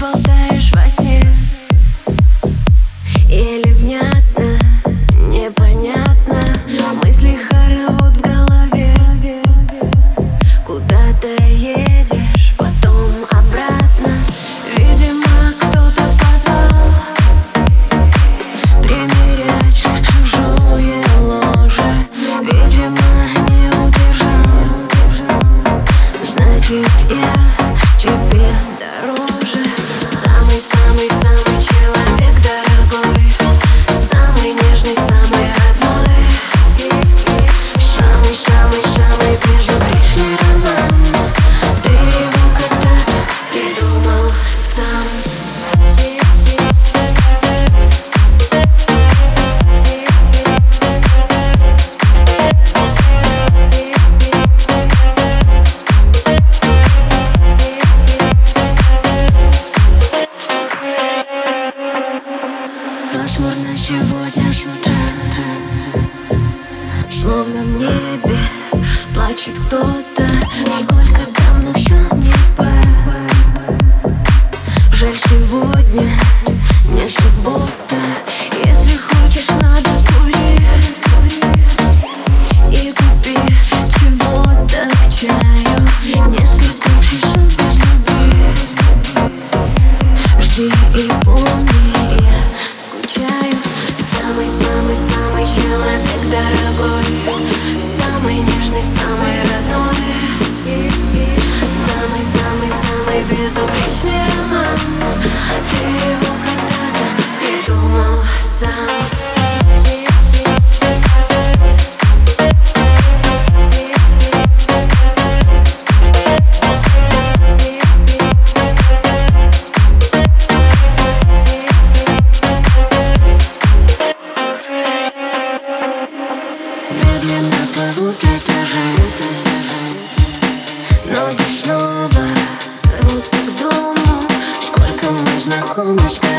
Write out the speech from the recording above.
Both that Словно в небе плачет кто-то. Сколько там, но все не пора. Жаль, сегодня не суббота. Если хочешь, надо кури И купи чего-то к чаю. Несколько часов без любви. Жди и помни, я скучаю. Самый-самый-самый человек дорогой Ты безупречный роман. Ты его когда-то придумал сам. Медленно плывут этажи Ноги снова on the sky.